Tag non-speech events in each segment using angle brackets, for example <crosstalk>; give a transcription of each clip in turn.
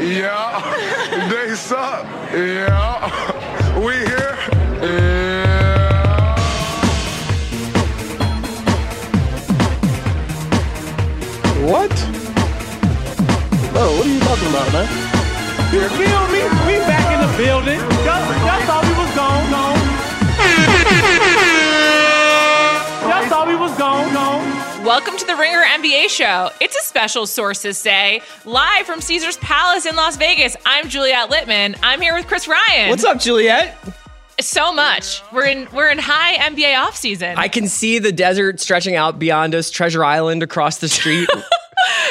Yeah. <laughs> They suck. Yeah. The Ringer NBA show. It's a special Sources Say, live from Caesars Palace in Las Vegas. I'm Juliet Litman. I'm here with Chris Ryan. What's up, Juliet? So much. We're in we're in high NBA offseason. I can see the desert stretching out beyond us, Treasure Island across the street. <laughs>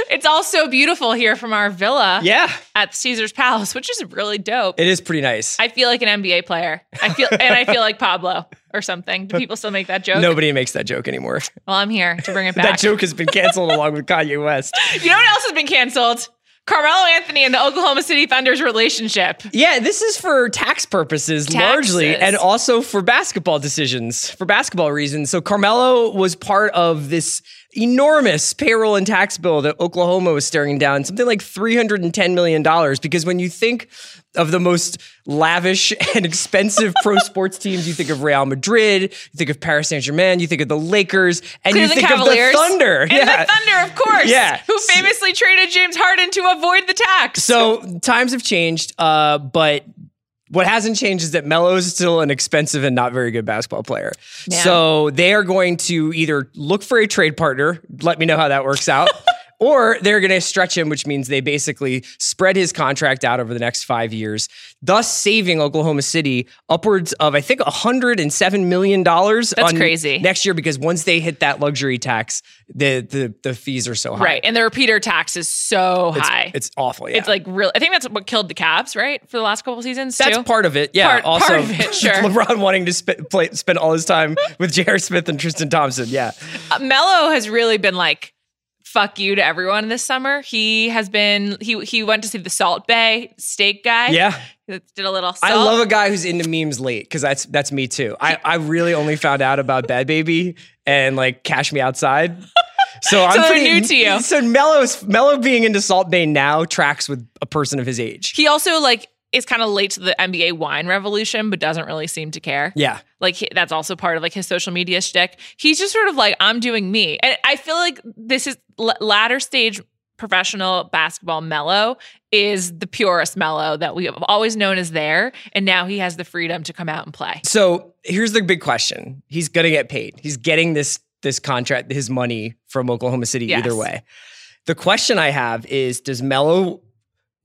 it's all so beautiful here from our villa yeah, at Caesars Palace, which is really dope. it is pretty nice. I feel like an NBA player. I feel and I feel like Pablo or something. Do people still make that joke? Nobody makes that joke anymore. Well, I'm here to bring it <laughs> back. That joke has been canceled along with Kanye West. <laughs> You know what else has been canceled? Carmelo Anthony and the Oklahoma City Thunder's relationship. Yeah, this is for tax purposes largely, and also for basketball decisions, for basketball reasons. So Carmelo was part of this enormous payroll and tax bill that Oklahoma was staring down, something like $310 million. Because when you think of the most lavish <laughs> and expensive pro <laughs> sports teams, you think of Real Madrid, you think of Paris Saint Germain, you think of the Lakers, and you think Cavaliers. of the Thunder. And the Thunder, of course. Yeah. Who famously traded James Harden to avoid the tax. So times have changed, uh, but what hasn't changed is that Melo is still an expensive and not very good basketball player. Yeah. So they are going to either look for a trade partner, let me know how that works out, <laughs> or they're going to stretch him, which means they basically spread his contract out over the next five years, thus saving Oklahoma City upwards of, I think, $107 million That's crazy. next year because once they hit that luxury tax, the, the, the fees are so high. right. And the repeater tax is so It's, high. it's awful. Yeah. It's like real. I think that's what killed the Cavs, right? For the last couple seasons, That's too. part of it. Yeah. Part- also, part of it, <laughs> sure. LeBron wanting to sp- play, spend all his time with J.R. Smith and Tristan Thompson. Yeah. Uh, Melo has really been like, fuck you to everyone this summer. He has been, he he went to see the Salt Bae steak guy. Yeah. Did a little salt. I love a guy who's into memes late because that's that's me too. I, I really only found out about Bhad Bhabie and like Cash Me Outside. <laughs> So I'm they're pretty new to you. So Melo's Melo being into Salt Bae now tracks with a person of his age. He also like is kind of late to the NBA wine revolution, but doesn't really seem to care. Yeah. Like he, that's also part of like his social media shtick. He's just sort of like I'm doing me, and I feel like this is l- latter stage professional basketball Melo is the purest Melo that we have always known as there, and now he has the freedom to come out and play. So here's the big question. He's gonna get paid. He's getting this this contract, his money from Oklahoma City Yes. either way. The question I have is does Melo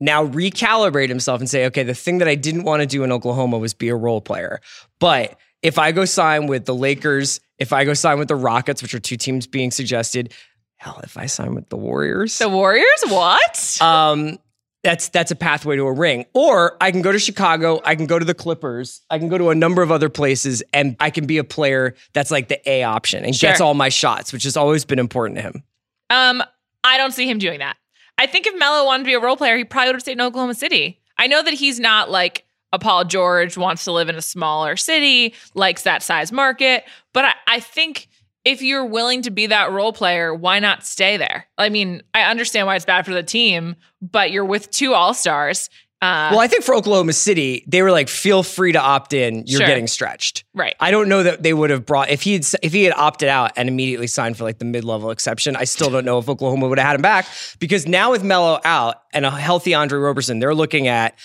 now recalibrate himself and say, okay, the thing that I didn't want to do in Oklahoma was be a role player. But if I go sign with the Lakers, if I go sign with the Rockets, which are two teams being suggested, hell, if I sign with the Warriors, The Warriors, what? um, that's that's a pathway to a ring. Or I can go to Chicago, I can go to the Clippers, I can go to a number of other places, and I can be a player that's like the A option and gets all my shots, which has always been important to him. Um, I don't see him doing that. I think if Melo wanted to be a role player, he probably would have stayed in Oklahoma City. I know that he's not like a Paul George, wants to live in a smaller city, likes that size market. But I, I think if you're willing to be that role player, why not stay there? I mean, I understand why it's bad for the team, but you're with two All Stars. Uh, Well, I think for Oklahoma City, they were like, feel free to opt in. You're Sure. getting stretched. right. I don't know that they would have brought if he had if he had opted out and immediately signed for like the mid level exception. I still don't know if Oklahoma would have had him back because now with Melo out and a healthy Andre Roberson, they're looking at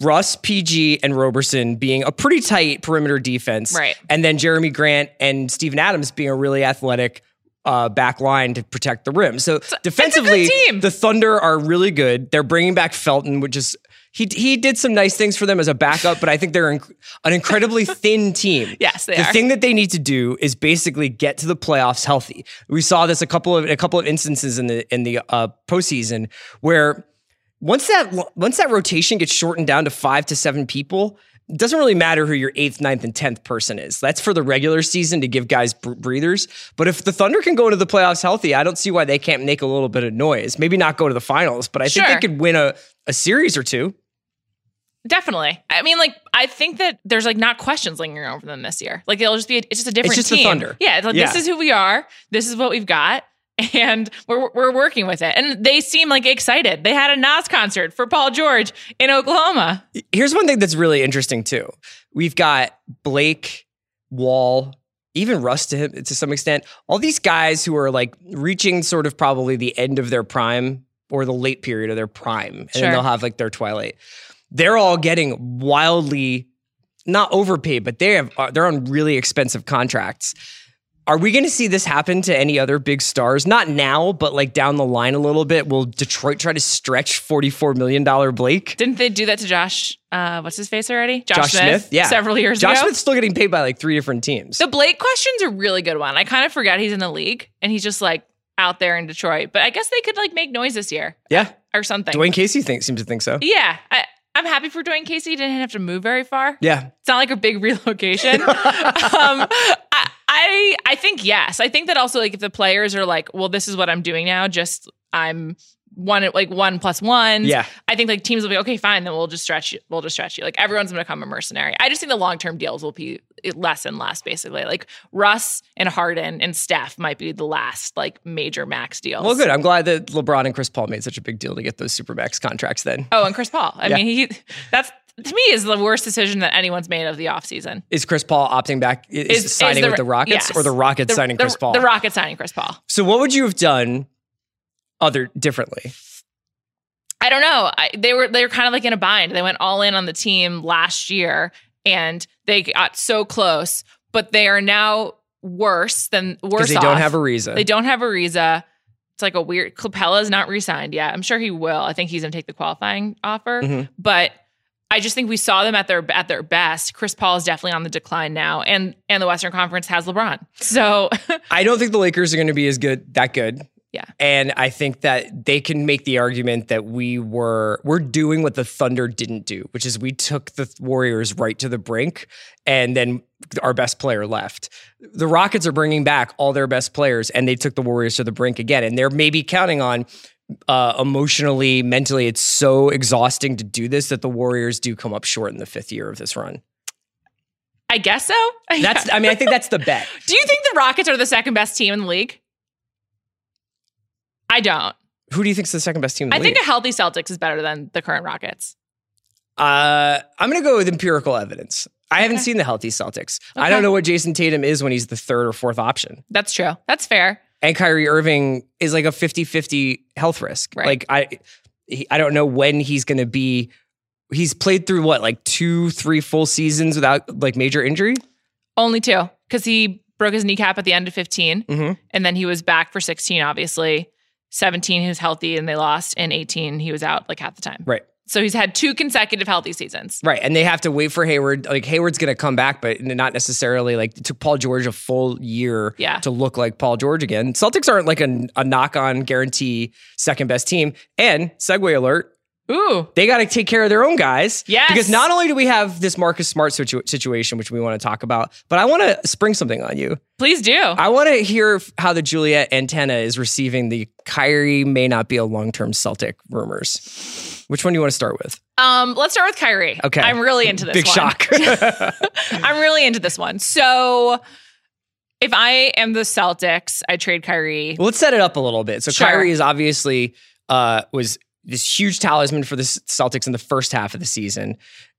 Russ, PG, and Roberson being a pretty tight perimeter defense, Right. And then Jerami Grant and Steven Adams being a really athletic. Uh, back line to protect the rim. So, defensively, team. the Thunder are really good. They're bringing back Felton, which is he he did some nice things for them as a backup, but I think they're inc- an incredibly <laughs> thin team. Yes, they the are. thing that they need to do is basically get to the playoffs healthy. We saw this a couple of a couple of instances in the in the uh, postseason where once that once that rotation gets shortened down to five to seven people, it doesn't really matter who your eighth, ninth, and tenth person is. That's for the regular season to give guys br- breathers. But if the Thunder can go into the playoffs healthy, I don't see why they can't make a little bit of noise. Maybe not go to the finals, but I think they could win a, a series or two. Definitely. I mean, like, I think that there's like not questions lingering over them this year. Like, it'll just be, it's just a different It's just the team. Thunder. Yeah. It's like, Yeah. this is who we are. This is what we've got. and we're we're working with it. And they seem like excited. They had a Nas concert for Paul George in Oklahoma. Here's one thing that's really interesting too. We've got Blake, Wall, even Russ to, him, to some extent. All these guys who are like reaching sort of probably the end of their prime or the late period of their prime, and Sure. then they'll have like their twilight. They're all getting wildly not overpaid, but they have uh, they're on really expensive contracts. Are we going to see this happen to any other big stars? Not now, but like down the line a little bit. Will Detroit try to stretch forty-four million dollar Blake? Didn't they do that to Josh? Uh, what's his face already? Josh, Josh Smith, yeah, several years Josh ago. Josh Smith's still getting paid by like three different teams. The Blake question's a really good one. I kind of forget he's in the league and he's just like out there in Detroit. But I guess they could like make noise this year yeah, or something. Dwane Casey thinks seems to think so. yeah, I, I'm happy for Dwane Casey. He didn't have to move very far. Yeah, It's not like a big <laughs> relocation. <laughs> um, I, I I think yes. I think that also like if the players are like, well, this is what I'm doing now. Just I'm one like one plus one. Yeah. I think like teams will be okay. Fine, then we'll just stretch you. We'll just stretch you. Like everyone's going to become a mercenary. I just think the long term deals will be less and less. Basically, like Russ and Harden and Steph might be the last like major max deals. well, good. I'm glad that LeBron and Chris Paul made such a big deal to get those super max contracts. Then Oh, and Chris Paul. I Yeah. mean, he that's to me is the worst decision that anyone's made of the offseason. is Chris Paul opting back? Is, signing with the Rockets yes. or the Rockets The- signing the- Chris Paul? The Rockets signing Chris Paul. so, what would you have done other differently? I don't know. I, they were they were kind of like in a bind. They went all in on the team last year, and they got so close, but they are now worse than worse. They don't off. have Ariza. They don't have a Ariza. It's like a weird. Capela's not re-signed yet. I'm sure he will. I think he's going to take the qualifying offer, Mhm. but. I just think we saw them at their at their best. Chris Paul is definitely on the decline now, and and the Western Conference has LeBron. So <laughs> I don't think the Lakers are going to be as good, that good. Yeah. And I think that they can make the argument that we were we're doing what the Thunder didn't do, which is we took the Warriors right to the brink and then our best player left. The Rockets are bringing back all their best players and they took the Warriors to the brink again and they're maybe counting on uh, emotionally, mentally, it's so exhausting to do this that the Warriors do come up short in the fifth year of this run. I guess so. <laughs> That's, I mean, I think that's the bet. <laughs> Do you think the Rockets are the second best team in the league? I don't. Who do you think is the second best team? In the I think league? a healthy Celtics is better than the current Rockets. Uh, I'm going to go with empirical evidence. I haven't seen the healthy Celtics. I don't know what Jayson Tatum is when he's the third or fourth option. That's true. That's fair. And Kyrie Irving is like a 50-50 health risk. Right. Like I he, I don't know when he's going to be he's played through what like 2 3 full seasons without like major injury? Only two because he broke his kneecap at the end of 15, Mhm. and then he was back for 16. Obviously, 17 he was healthy and they lost, and 18 he was out like half the time. Right. So he's had two consecutive healthy seasons. Right. And they have to wait for Hayward. Like Hayward's going to come back, but not necessarily like it took Paul George a full year Yeah. to look like Paul George again. Celtics aren't like a, a knock on guarantee second best team. And segue alert, Ooh, they got to take care of their own guys. Yes. Because not only do we have this Marcus Smart situ- situation, which we want to talk about, but I want to spring something on you. please do. I want to hear how the Juliet antenna is receiving the Kyrie may not be a long term Celtic rumors. Which one do you want to start with? Um, let's start with Kyrie. Okay. I'm really into this Big one. shock. <laughs> I'm really into this one. So if I am the Celtics, I trade Kyrie. Well, let's set it up a little bit. So Sure. Kyrie is obviously uh, was this huge talisman for the Celtics in the first half of the season.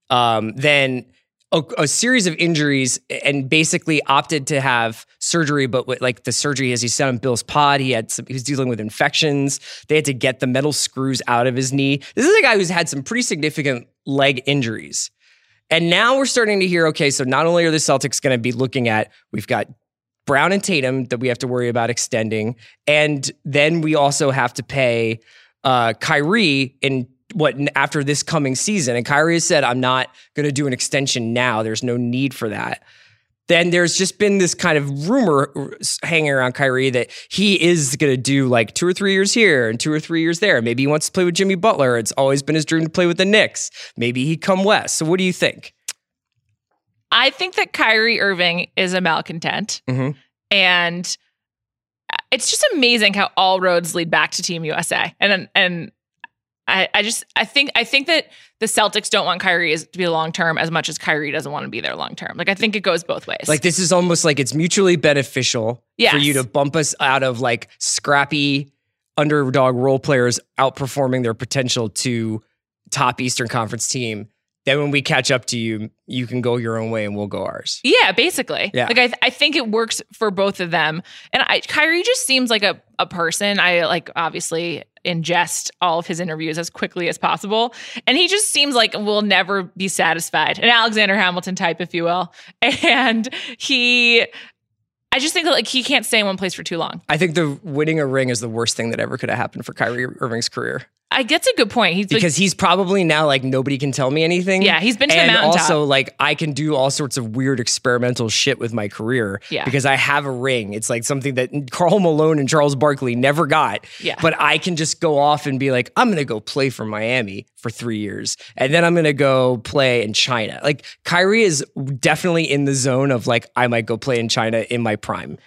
Um, then a, a series of injuries and basically opted to have surgery, but with, like the surgery, as he said on Bill's pod, he had some, he was dealing with infections. They had to get the metal screws out of his knee. This is a guy who's had some pretty significant leg injuries. And now we're starting to hear, okay, so not only are the Celtics going to be looking at, we've got Brown and Tatum that we have to worry about extending. And then we also have to pay uh, Kyrie in what after this coming season. And Kyrie has said, I'm not going to do an extension now. There's no need for that. Then there's just been this kind of rumor hanging around Kyrie that he is going to do like two or three years here and two or three years there. Maybe he wants to play with Jimmy Butler. It's always been his dream to play with the Knicks. Maybe he come west. So what do you think? I think that Kyrie Irving is a malcontent. Mhm. And it's just amazing how all roads lead back to Team USA. And and I, I just I think I think that the Celtics don't want Kyrie to be long term as much as Kyrie doesn't want to be there long term. Like I think it goes both ways. Like this is almost like it's mutually beneficial for you to bump us out of like scrappy underdog role players outperforming their potential to top Eastern Conference team. Then when we catch up to you, you can go your own way and we'll go ours. Yeah, basically. Yeah. Like I, th- I think it works for both of them. And I, Kyrie just seems like a, a person. I like obviously ingest all of his interviews as quickly as possible. And he just seems like will never be satisfied. An Alexander Hamilton type, if you will. <laughs> And he I just think that like he can't stay in one place for too long. I think the winning a ring is the worst thing that ever could have happened for Kyrie Irving's career I that's a good point. He's like, because he's probably now like nobody can tell me anything. Yeah, he's been to the and mountaintop. also like I can do all sorts of weird experimental shit with my career. Yeah. because I have a ring. It's like something that Karl Malone and Charles Barkley never got. Yeah. but I can just go off and be like, I'm gonna go play for Miami for three years, and then I'm gonna go play in China. Like Kyrie is definitely in the zone of like I might go play in China in my prime.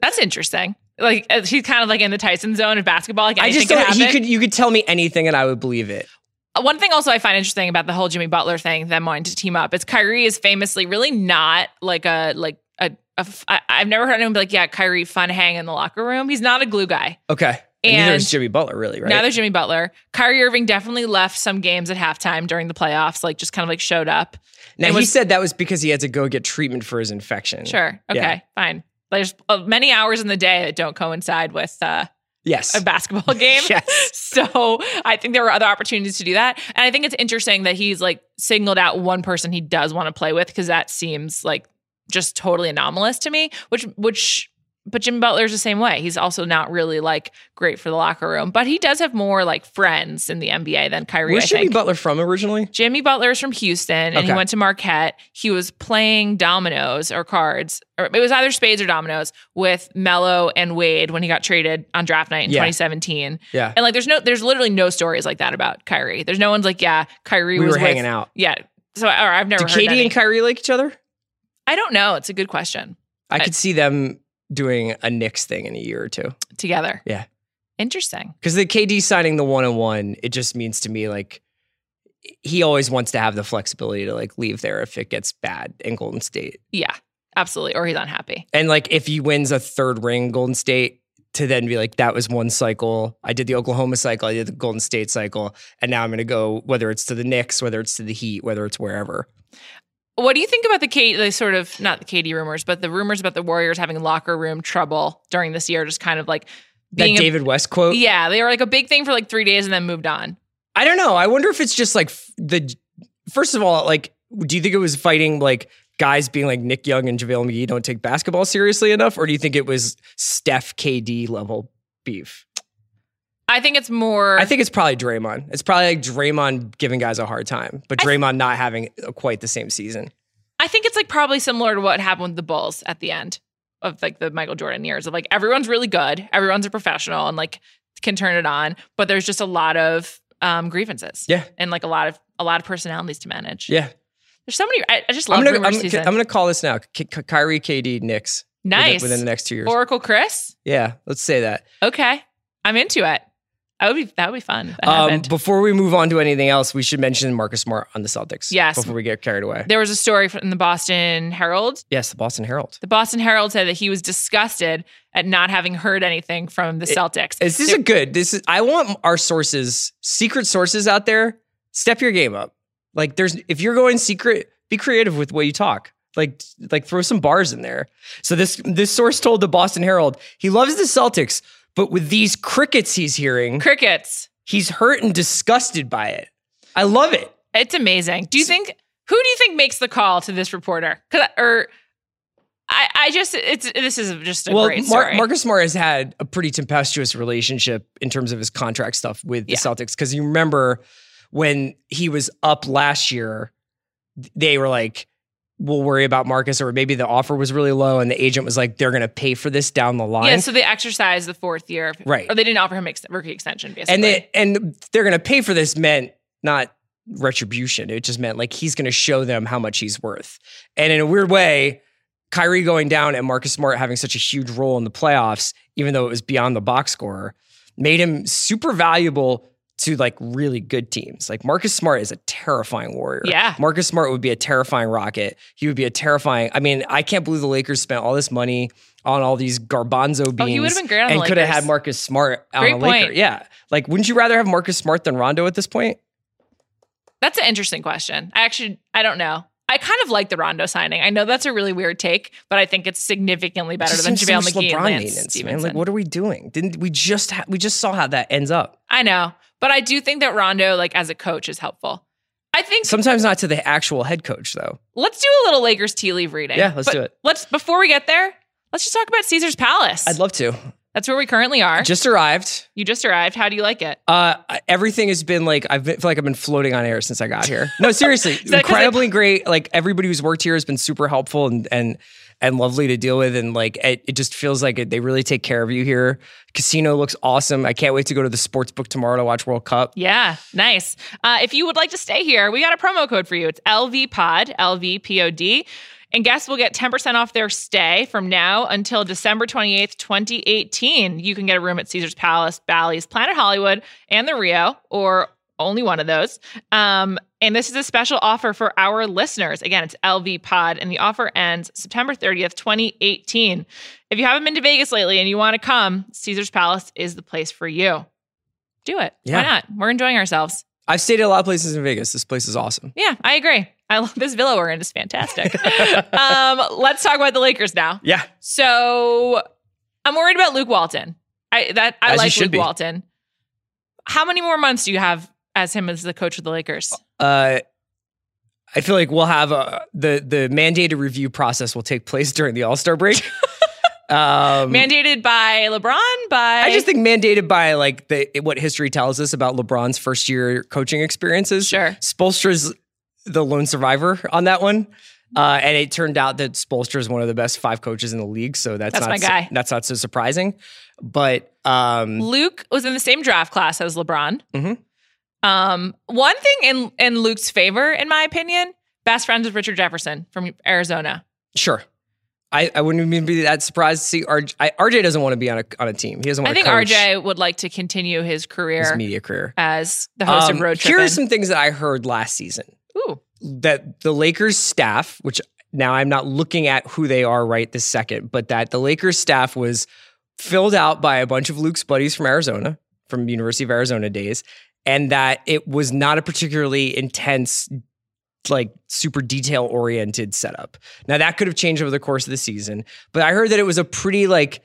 that's interesting. Like uh, he's kind of like in the Tyson zone in basketball. Like I just don't. could He could. You could tell me anything, and I would believe it. Uh, One thing also I find interesting about the whole Jimmy Butler thing, them wanting to team up, is Kyrie is famously really not like a like a. a f- I, I've never heard anyone be like, "Yeah, Kyrie, fun hang in the locker room." He's not a glue guy. Okay. And neither is Jimmy Butler, really, right? Now there's Jimmy Butler. Kyrie Irving definitely left some games at halftime during the playoffs, like just kind of like showed up. Now he said that was because he had to go get treatment for his infection. Sure, okay, Yeah. fine. There's uh, many hours in the day that don't coincide with uh, Yes. a basketball <laughs> game. Yes. So I think there were other opportunities to do that. And I think it's interesting that he's like singled out one person he does want to play with because that seems like just totally anomalous to me, which, which, but Jimmy Butler's the same way. He's also not really like great for the locker room, but he does have more like friends in the NBA than Kyrie. Where's Jimmy. Butler from originally? Jimmy Butler is from Houston and he went to Marquette. He was playing dominoes or cards, or it was either spades or dominoes with Melo and Wade when he got traded on draft night in Yeah. 2017. Yeah. And like, there's no, there's literally no stories like that about Kyrie. There's no one's like, yeah, Kyrie We was were with- hanging out. Yeah. So, or I've never Do heard KD any. and Kyrie like each other? I don't know. It's a good question. I I- could see them doing a Knicks thing in a year or two. Together. Yeah. Interesting. Because the KD signing the one on one, it just means to me like he always wants to have the flexibility to like leave there if it gets bad in Golden State. Yeah. Absolutely. Or he's unhappy. And like if he wins a third ring, Golden State, to then be like, that was one cycle. I did the Oklahoma cycle, I did the Golden State cycle, and now I'm gonna go whether it's to the Knicks, whether it's to the Heat, whether it's wherever. What do you think about the Kate, the sort of not the KD rumors, but the rumors about the Warriors having locker room trouble during this year, just kind of like That being a- David West quote. Yeah, they were like a big thing for like three days and then moved on. I don't know. I wonder if it's just like the first of all, like, do you think it was fighting like guys being like Nick Young and JaVale McGee don't take basketball seriously enough, or do you think it was Steph KD level beef? I think it's more. I think it's probably Draymond. It's probably like Draymond giving guys a hard time, but I th- Draymond not having quite the same season. I think it's like probably similar to what happened with the Bulls at the end of like the Michael Jordan years of like everyone's really good, everyone's a professional and like can turn it on, but there's just a lot of um, grievances. Yeah. and like a lot of a lot of personalities to manage. Yeah, there's so many. I, I just love I'm gonna I'm. I'm gonna call this now. K- K- Kyrie, KD, Knicks. within- nice within, the next two years. Oracle Chris. yeah, let's say that. Okay, I'm into it. That would be that would be fun. Um, before we move on to anything else, we should mention Marcus Smart on the Celtics. Yes. Before we get carried away. there was a story from the Boston Herald Yes, the Boston Herald. The Boston Herald said that he was disgusted at not having heard anything from the Celtics. Is this There- a good? This is. I want our sources, secret sources out there. Step your game up. Like, there's if you're going secret, be creative with what you talk. Like, like throw some bars in there. So this this source told the Boston Herald he loves the Celtics, but with these crickets he's hearing, crickets? he's hurt and disgusted by it. I love it. It's amazing. Do you think who do you think makes the call to this reporter? or I, I just it's this is just a well, great Mar- story. Marcus Smart has had a pretty tempestuous relationship in terms of his contract stuff with the Yeah. Celtics. Because you remember when he was up last year, they were like, "We'll worry about Marcus," or maybe the offer was really low, and the agent was like, "They're going to pay for this down the line." yeah, so they exercised the fourth year, Right. Or they didn't offer him ex- rookie extension, basically. and they and they're going to pay for this meant not retribution. It just meant like he's going to show them how much he's worth. And in a weird way, Kyrie going down and Marcus Smart having such a huge role in the playoffs, even though it was beyond the box score, made him super valuable to like really good teams. Like Marcus Smart is a terrifying warrior. Yeah. Marcus Smart would be a terrifying rocket. He would be a terrifying. I mean, I can't believe the Lakers spent all this money on all these garbanzo beans. Oh, he would've been great on and could have had Marcus Smart on Great a Laker. point. Yeah. Like, wouldn't you rather have Marcus Smart than Rondo at this point? That's an interesting question. I actually, I don't know. I kind of like the Rondo signing. I know that's a really weird take, but I think it's significantly better Just than so JaVale much McGee and Lance Stephenson. man. Like, what are we doing? Didn't we just ha- we just saw how that ends up? I know, but I do think that Rondo, like as a coach, is helpful. I think Sometimes not to the actual head coach though. let's do a little Lakers tea leaf reading. Yeah, let's But do it. Let's before we get there, let's just talk about Caesar's Palace. I'd love to. That's where we currently are. Just arrived. you just arrived. How do you like it? Uh, everything has been like I've been, feel like I've been floating on air since I got here. No, seriously, <laughs> incredibly great. Like everybody who's worked here has been super helpful and and and lovely to deal with, and like it, it just feels like it, they really take care of you here. Casino looks awesome. I can't wait to go to the sports book tomorrow to watch World Cup. Yeah, nice. Uh, if you would like to stay here, we got a promo code for you. It's LVPOD, LVPOD. And guests will get 10% off their stay from now until December 28th, 2018. You can get a room at Caesar's Palace, Bally's, Planet Hollywood, and the Rio, or only one of those. Um, and this is a special offer for our listeners. Again, it's LV Pod, and the offer ends September 30th, 2018. If you haven't been to Vegas lately and you want to come, Caesar's Palace is the place for you. Do it. Yeah. Why not? We're enjoying ourselves. I've stayed at a lot of places in Vegas. This place is awesome. Yeah, I agree. I love this villa we're in is fantastic. <laughs> um, let's talk about the Lakers now. Yeah, So I'm worried about Luke Walton. I that I As like Luke be. Walton. How many more months do you have as him as the coach of the Lakers? uh, I feel like we'll have a, the the mandated review process will take place during the All Star break. <laughs> um, Mandated by LeBron? By I just think mandated by like the what history tells us about LeBron's first year coaching experiences. Sure. Spoelstra's the lone survivor on that one. Uh, and it turned out that Spolstra is one of the best five coaches in the league, so that's, That's not my guy. that's not so surprising. But um, Luke was in the same draft class as LeBron. Mhm. Um, one thing in in Luke's favor, in my opinion, best friends with Richard Jefferson from Arizona. sure, I, I wouldn't even be that surprised to see RJ. I, RJ doesn't want to be on a on a team. He doesn't want to I think RJ would like to continue his career his media career. as the host Um, of Road Trip. here are some things that I heard last season. Ooh, that the Lakers staff, which now I'm not looking at who they are right this second, but that the Lakers staff was filled out by a bunch of Luke's buddies from Arizona, from University of Arizona days, and that it was not a particularly intense, like super detail oriented setup. Now that could have changed over the course of the season, but I heard that it was a pretty like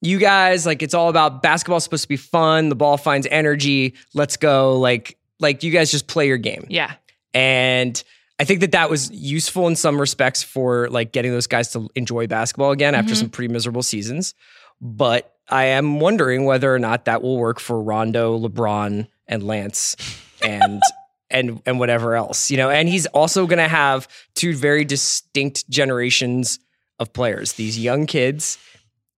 you guys like it's all about basketball's supposed to be fun, the ball finds energy, let's go like like you guys just play your game. yeah. And I think that that was useful in some respects for like getting those guys to enjoy basketball again after Mhm. some pretty miserable seasons. But I am wondering whether or not that will work for Rondo, LeBron, and Lance and <laughs> and and whatever else. You know, and he's also going to have two very distinct generations of players. These young kids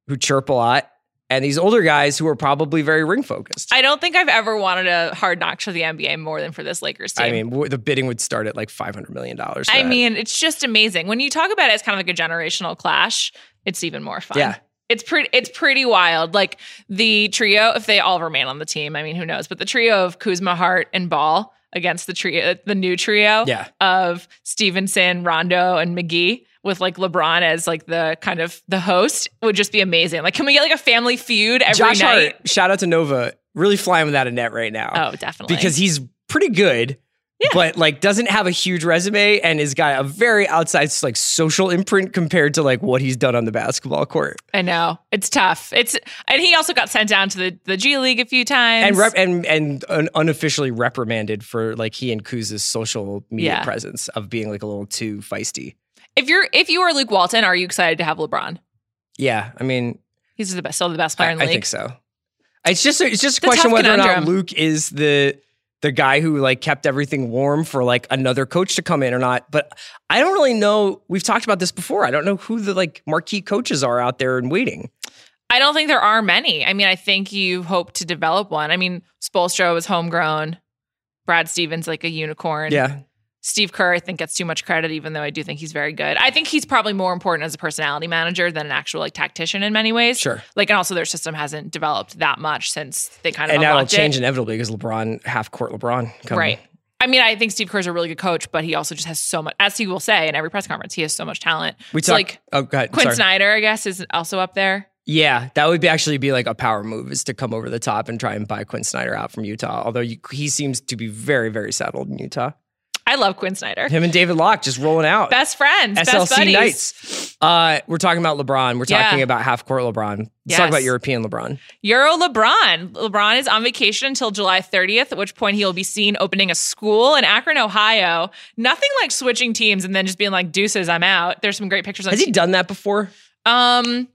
who chirp a lot and these older guys who are probably very ring focused. I don't think I've ever wanted a hard knock for the NBA more than for this Lakers team. I mean, the bidding would start at like five hundred million dollars. I mean, it's just amazing. When you talk about it as kind of like a generational clash, it's even more fun. Yeah. It's pretty it's pretty wild. Like the trio, if they all remain on the team, I mean, who knows? But the trio of Kuzma, Hart, and Ball against the trio the new trio Yeah. of Stephenson, Rondo, and McGee with like LeBron as like the kind of the host would just be amazing. Like, can we get like a family feud every Josh night? Hart, shout out to Nova, really flying without a net right now. Oh, definitely. because he's pretty good, but like doesn't have a huge resume and has got a very outside like social imprint compared to like what he's done on the basketball court. I know it's tough. It's and he also got sent down to the, the G League a few times. And rep- and and un- unofficially reprimanded for like he and Kuz's social media Yeah. presence of being like a little too feisty. if you're if you are Luke Walton, are you excited to have LeBron? Yeah, I mean, He's the best, still the best player I, in the league. I think so. It's just a, it's just a a question whether or not. Luke is the the guy who like kept everything warm for like another coach to come in or not. But I don't really know. We've talked about this before. I don't know who the like marquee coaches are out there and waiting. I don't think there are many. I mean, I think you hope to develop one. I mean, Spoelstra was homegrown. Brad Stevens like a unicorn. Yeah, Steve Kerr, I think, gets too much credit, even though I do think he's very good. I think he's probably more important as a personality manager than an actual like tactician in many ways. Sure. Like, and also their system hasn't developed that much since they kind of and that'll change it. inevitably because LeBron, half court LeBron, coming. Right. I mean, I think Steve Kerr's a really good coach, but he also just has so much, as he will say in every press conference, he has so much talent. We So, talk, like oh, go ahead. Quinn Sorry. Snyder, I guess, is also up there. Yeah, that would be actually be like a power move is to come over the top and try and buy Quinn Snyder out from Utah. Although you, he seems to be very, very settled in Utah. I love Quinn Snyder. Him and David Locke just rolling out. Best friends, best SLC buddies. Knights. Uh, we're talking about LeBron. We're talking Yeah. about half court LeBron. Let's Yes. talk about European LeBron. Euro LeBron. LeBron is on vacation until July 30th, at which point he'll be seen opening a school in Akron, Ohio. Nothing like switching teams and then just being like, deuces, I'm out. There's some great pictures on Has he done that before? Um,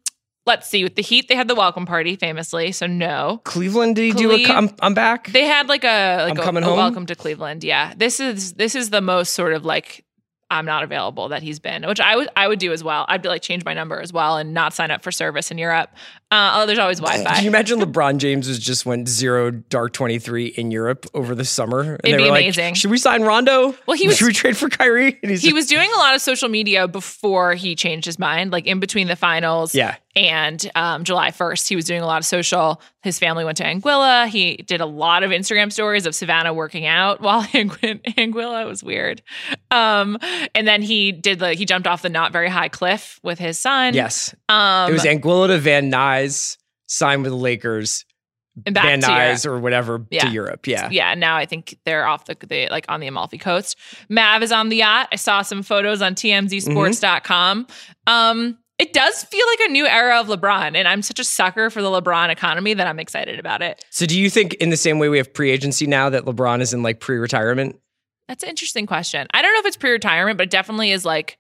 let's see. With the Heat, they had the welcome party famously, so no. Cleveland? Did he do a? I'm, I'm back. They had like a like I'm a- coming a home? welcome to Cleveland. Yeah, this is this is the most sort of like I'm not available that he's been, which I would I would do as well. I'd be like change my number as well and not sign up for service in Europe. Uh, although there's always <laughs> Wi-Fi. Can you imagine LeBron James was just went zero dark 23 in Europe over the summer? And It'd they be were amazing. Like, Should we sign Rondo? Well, he <laughs> was- Should we trade for Kyrie? He was doing a lot of social media before he changed his mind, like in between the finals. Yeah. And um, July 1st, he was doing a lot of social. His family went to Anguilla. He did a lot of Instagram stories of Savannah working out while Angu- <laughs> Anguilla. It was weird. Um, and then he did the, he jumped off the not very high cliff with his son. Yes. Um, it was Anguilla to Van Nuys, signed with the Lakers, and back Van. Nuys or whatever Yeah. to Europe. Yeah. yeah, now I think they're off the, the like on the Amalfi Coast. Mav is on the yacht. I saw some photos on TMZSports.com. Um, it does feel like a new era of LeBron, and I'm such a sucker for the LeBron economy that I'm excited about it. So do you think in the same way we have pre agency now that LeBron is in like pre retirement? That's an interesting question. I don't know if it's pre-retirement, but it definitely is like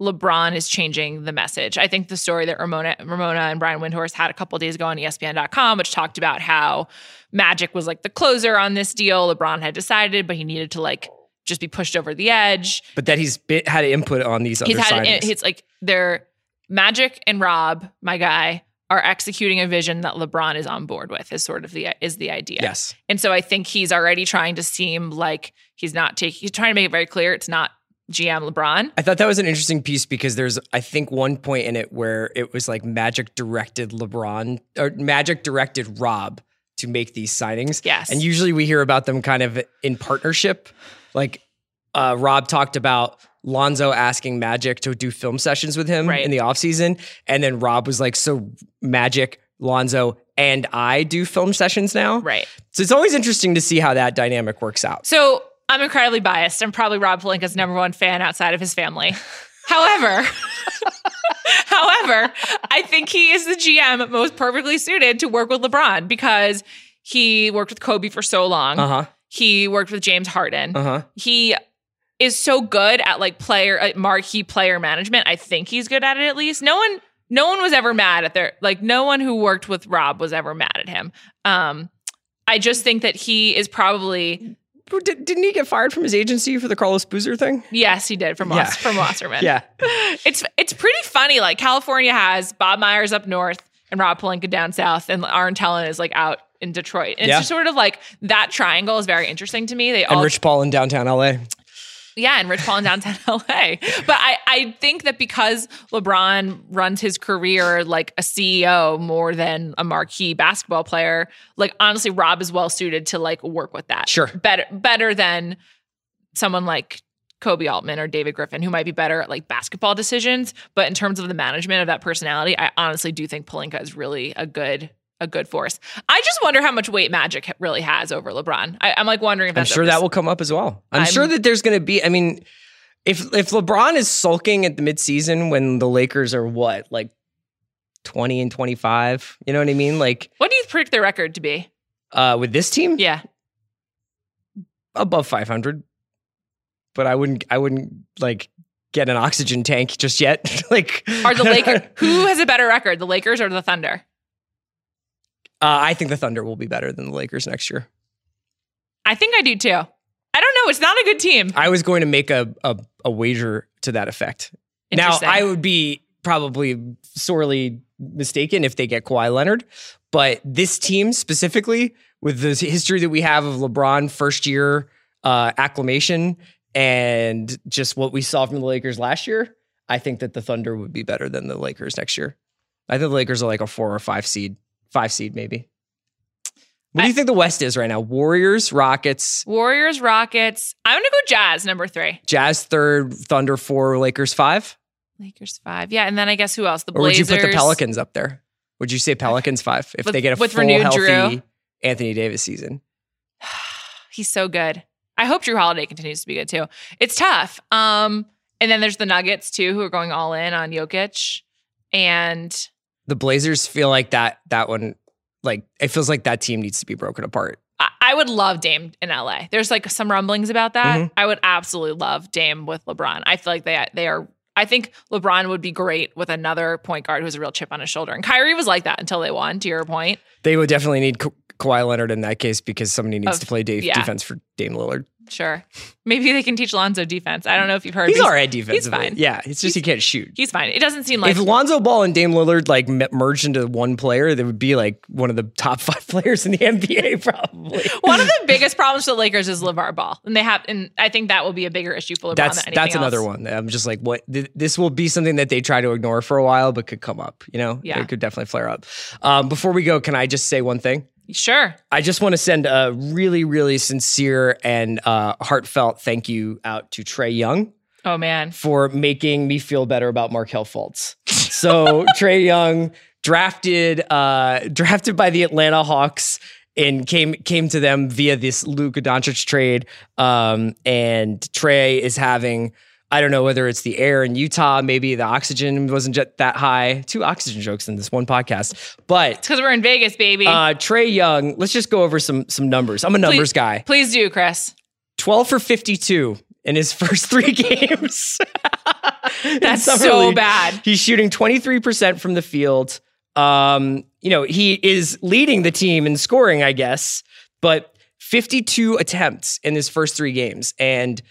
LeBron is changing the message. I think the story that Ramona, Ramona and Brian Windhorst had a couple days ago on ESPN.com, which talked about how Magic was like the closer on this deal. LeBron had decided, but he needed to like just be pushed over the edge. But that he's been, had input on these other He's had signings. it's like they're Magic and Rob, my guy, are executing a vision that LeBron is on board with. Is sort of the is the idea. yes. And so I think he's already trying to seem like he's not taking. He's trying to make it very clear it's not GM LeBron. I thought that was an interesting piece because there's, I think, one point in it where it was like Magic directed LeBron or Magic directed Rob to make these signings. Yes. And usually we hear about them kind of in partnership. Like uh, Rob talked about Lonzo asking Magic to do film sessions with him Right. in the offseason. And then Rob was like, So Magic, Lonzo, and I do film sessions now. Right. So it's always interesting to see how that dynamic works out. So I'm incredibly biased. I'm probably Rob Pelinka's number one fan outside of his family. However, <laughs> however, I think he is the GM most perfectly suited to work with LeBron because he worked with Kobe for so long. Uh huh. He worked with James Harden. Uh huh. he is so good at like player uh, marquee player management. I think he's good at it at least. No one no one was ever mad at their like no one who worked with Rob was ever mad at him. Um I just think that he is probably Did, didn't he get fired from his agency for the Carlos Boozer thing? yes, he did from Yeah. From Wasserman. <laughs> Yeah. <laughs> It's it's pretty funny. Like California has Bob Myers up north and Rob Pelinka down south, and Arn Tellem is like out in Detroit. And Yeah. it's just sort of like that triangle is very interesting to me. They And all Rich Paul in downtown LA. Yeah, and Rich Paul in downtown <laughs> LA. But I, I think that because LeBron runs his career like a CEO more than a marquee basketball player, like honestly, Rob is well suited to like work with that. Sure. Better better than someone like Koby Altman or David Griffin, who might be better at like basketball decisions. But in terms of the management of that personality, I honestly do think Pelinka is really a good a good force. I just wonder how much weight Magic really has over LeBron. I, I'm like wondering if I'm sure that will come up as well. I'm, I'm- sure that there's going to be. I mean, if if LeBron is sulking at the midseason when the Lakers are what like 20 and 25, you know what I mean? Like What do you predict their record to be? uh, with this team, Yeah. above 500. But I wouldn't. I wouldn't like get an oxygen tank just yet. <laughs> like Are the Lakers <laughs> who has a better record, the Lakers or the Thunder? Uh, I think the Thunder will be better than the Lakers next year. I think I do too. I don't know. It's not a good team. I was going to make a a, a wager to that effect. Now I would be probably sorely mistaken if they get Kawhi Leonard, but this team specifically, with the history that we have of LeBron first year uh, acclimation and just what we saw from the Lakers last year, I think that the Thunder would be better than the Lakers next year. I think the Lakers are like a four or five seed, five seed maybe. What do you think the West is right now? Warriors, Rockets, Warriors, Rockets. I'm gonna go Jazz number three. Jazz third, Thunder four, Lakers five. Lakers five. Yeah, and then I guess who else? The Or would you put the Pelicans up there? Would you say Pelicans five if With- they get a full healthy Jrue? Anthony Davis season? <sighs> He's so good. I hope Jrue Holiday continues to be good too. It's tough. Um, and then there's the Nuggets too, who are going all in on Jokic. And The Blazers feel like that that one like it feels like that team needs to be broken apart. I, I would love Dame in LA. There's like some rumblings about that. Mhm. I would absolutely love Dame with LeBron. I feel like they they are. I think LeBron would be great with another point guard who's a real chip on his shoulder. And Kyrie was like that until they won. To your point, They would definitely need Ka- Kawhi Leonard in that case because somebody needs Of- to play de- yeah. defense for Dame Lillard. Sure. Maybe they can teach Lonzo defense. I don't know if you've heard. He's but all right defensively. fine. Yeah, it's just he can't shoot. He's fine. It doesn't seem like if Lonzo Ball and Dame Lillard like merged into one player, they would be like one of the top <laughs> five players in the NBA, probably. One of the biggest problems for the Lakers is LeVar Ball, and they have, and I think that will be a bigger issue for LeBron that's than anything that's another one. I'm just like, what? Th- this will be something that they try to ignore for a while, but could come up. You know, Yeah. it could definitely flare up. Um, before we go, can I just say one thing? Sure. I just want to send a really, really sincere and uh, heartfelt thank you out to Trae Young Oh man. for making me feel better about Markelle Fultz. <laughs> So Trae Young drafted uh, drafted by the Atlanta Hawks and came came to them via this Luka Doncic trade. Um, and Trae is having I don't know whether it's the air in Utah, maybe the oxygen wasn't just that high. Two oxygen jokes in this one podcast, but. Because we're in Vegas, baby. Uh, Trae Young, let's just go over some some numbers. I'm a numbers Please- guy. Please do, Chris. 12 for 52 in his <laughs> first three <laughs> games. That's so league. bad. He's shooting 23% from the field. Um, you know, he is leading the team in scoring, I guess, but 52 attempts in his first three games. And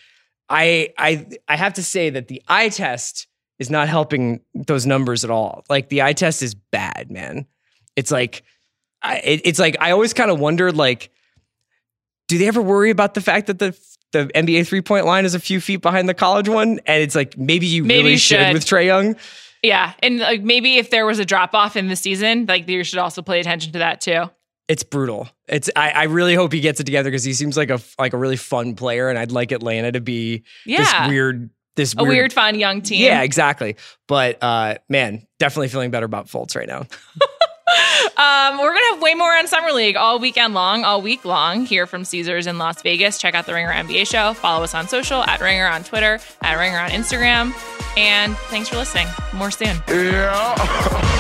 I I I have to say that the eye test is not helping those numbers at all. Like the eye test is bad, man. It's like I, it, it's like I always kind of wondered like do they ever worry about the fact that the the NBA three point line is a few feet behind the college one? And it's like maybe you Maybe really you should. should. with Trae Young. Yeah, and like maybe if there was a drop off in the season, like you should also pay attention to that too. It's brutal. It's I, I really hope he gets it together because he seems like a like a really fun player, and I'd like Atlanta to be Yeah, this weird this a weird, fun young team. Yeah, exactly. But uh, man, definitely feeling better about Fultz right now. <laughs> Um, we're gonna have way more on Summer League all weekend long, all week long here from Caesars in Las Vegas. Check out the Ringer NBA show. Follow us on social at Ringer on Twitter, at Ringer on Instagram. And thanks for listening. More soon. Yeah. <laughs>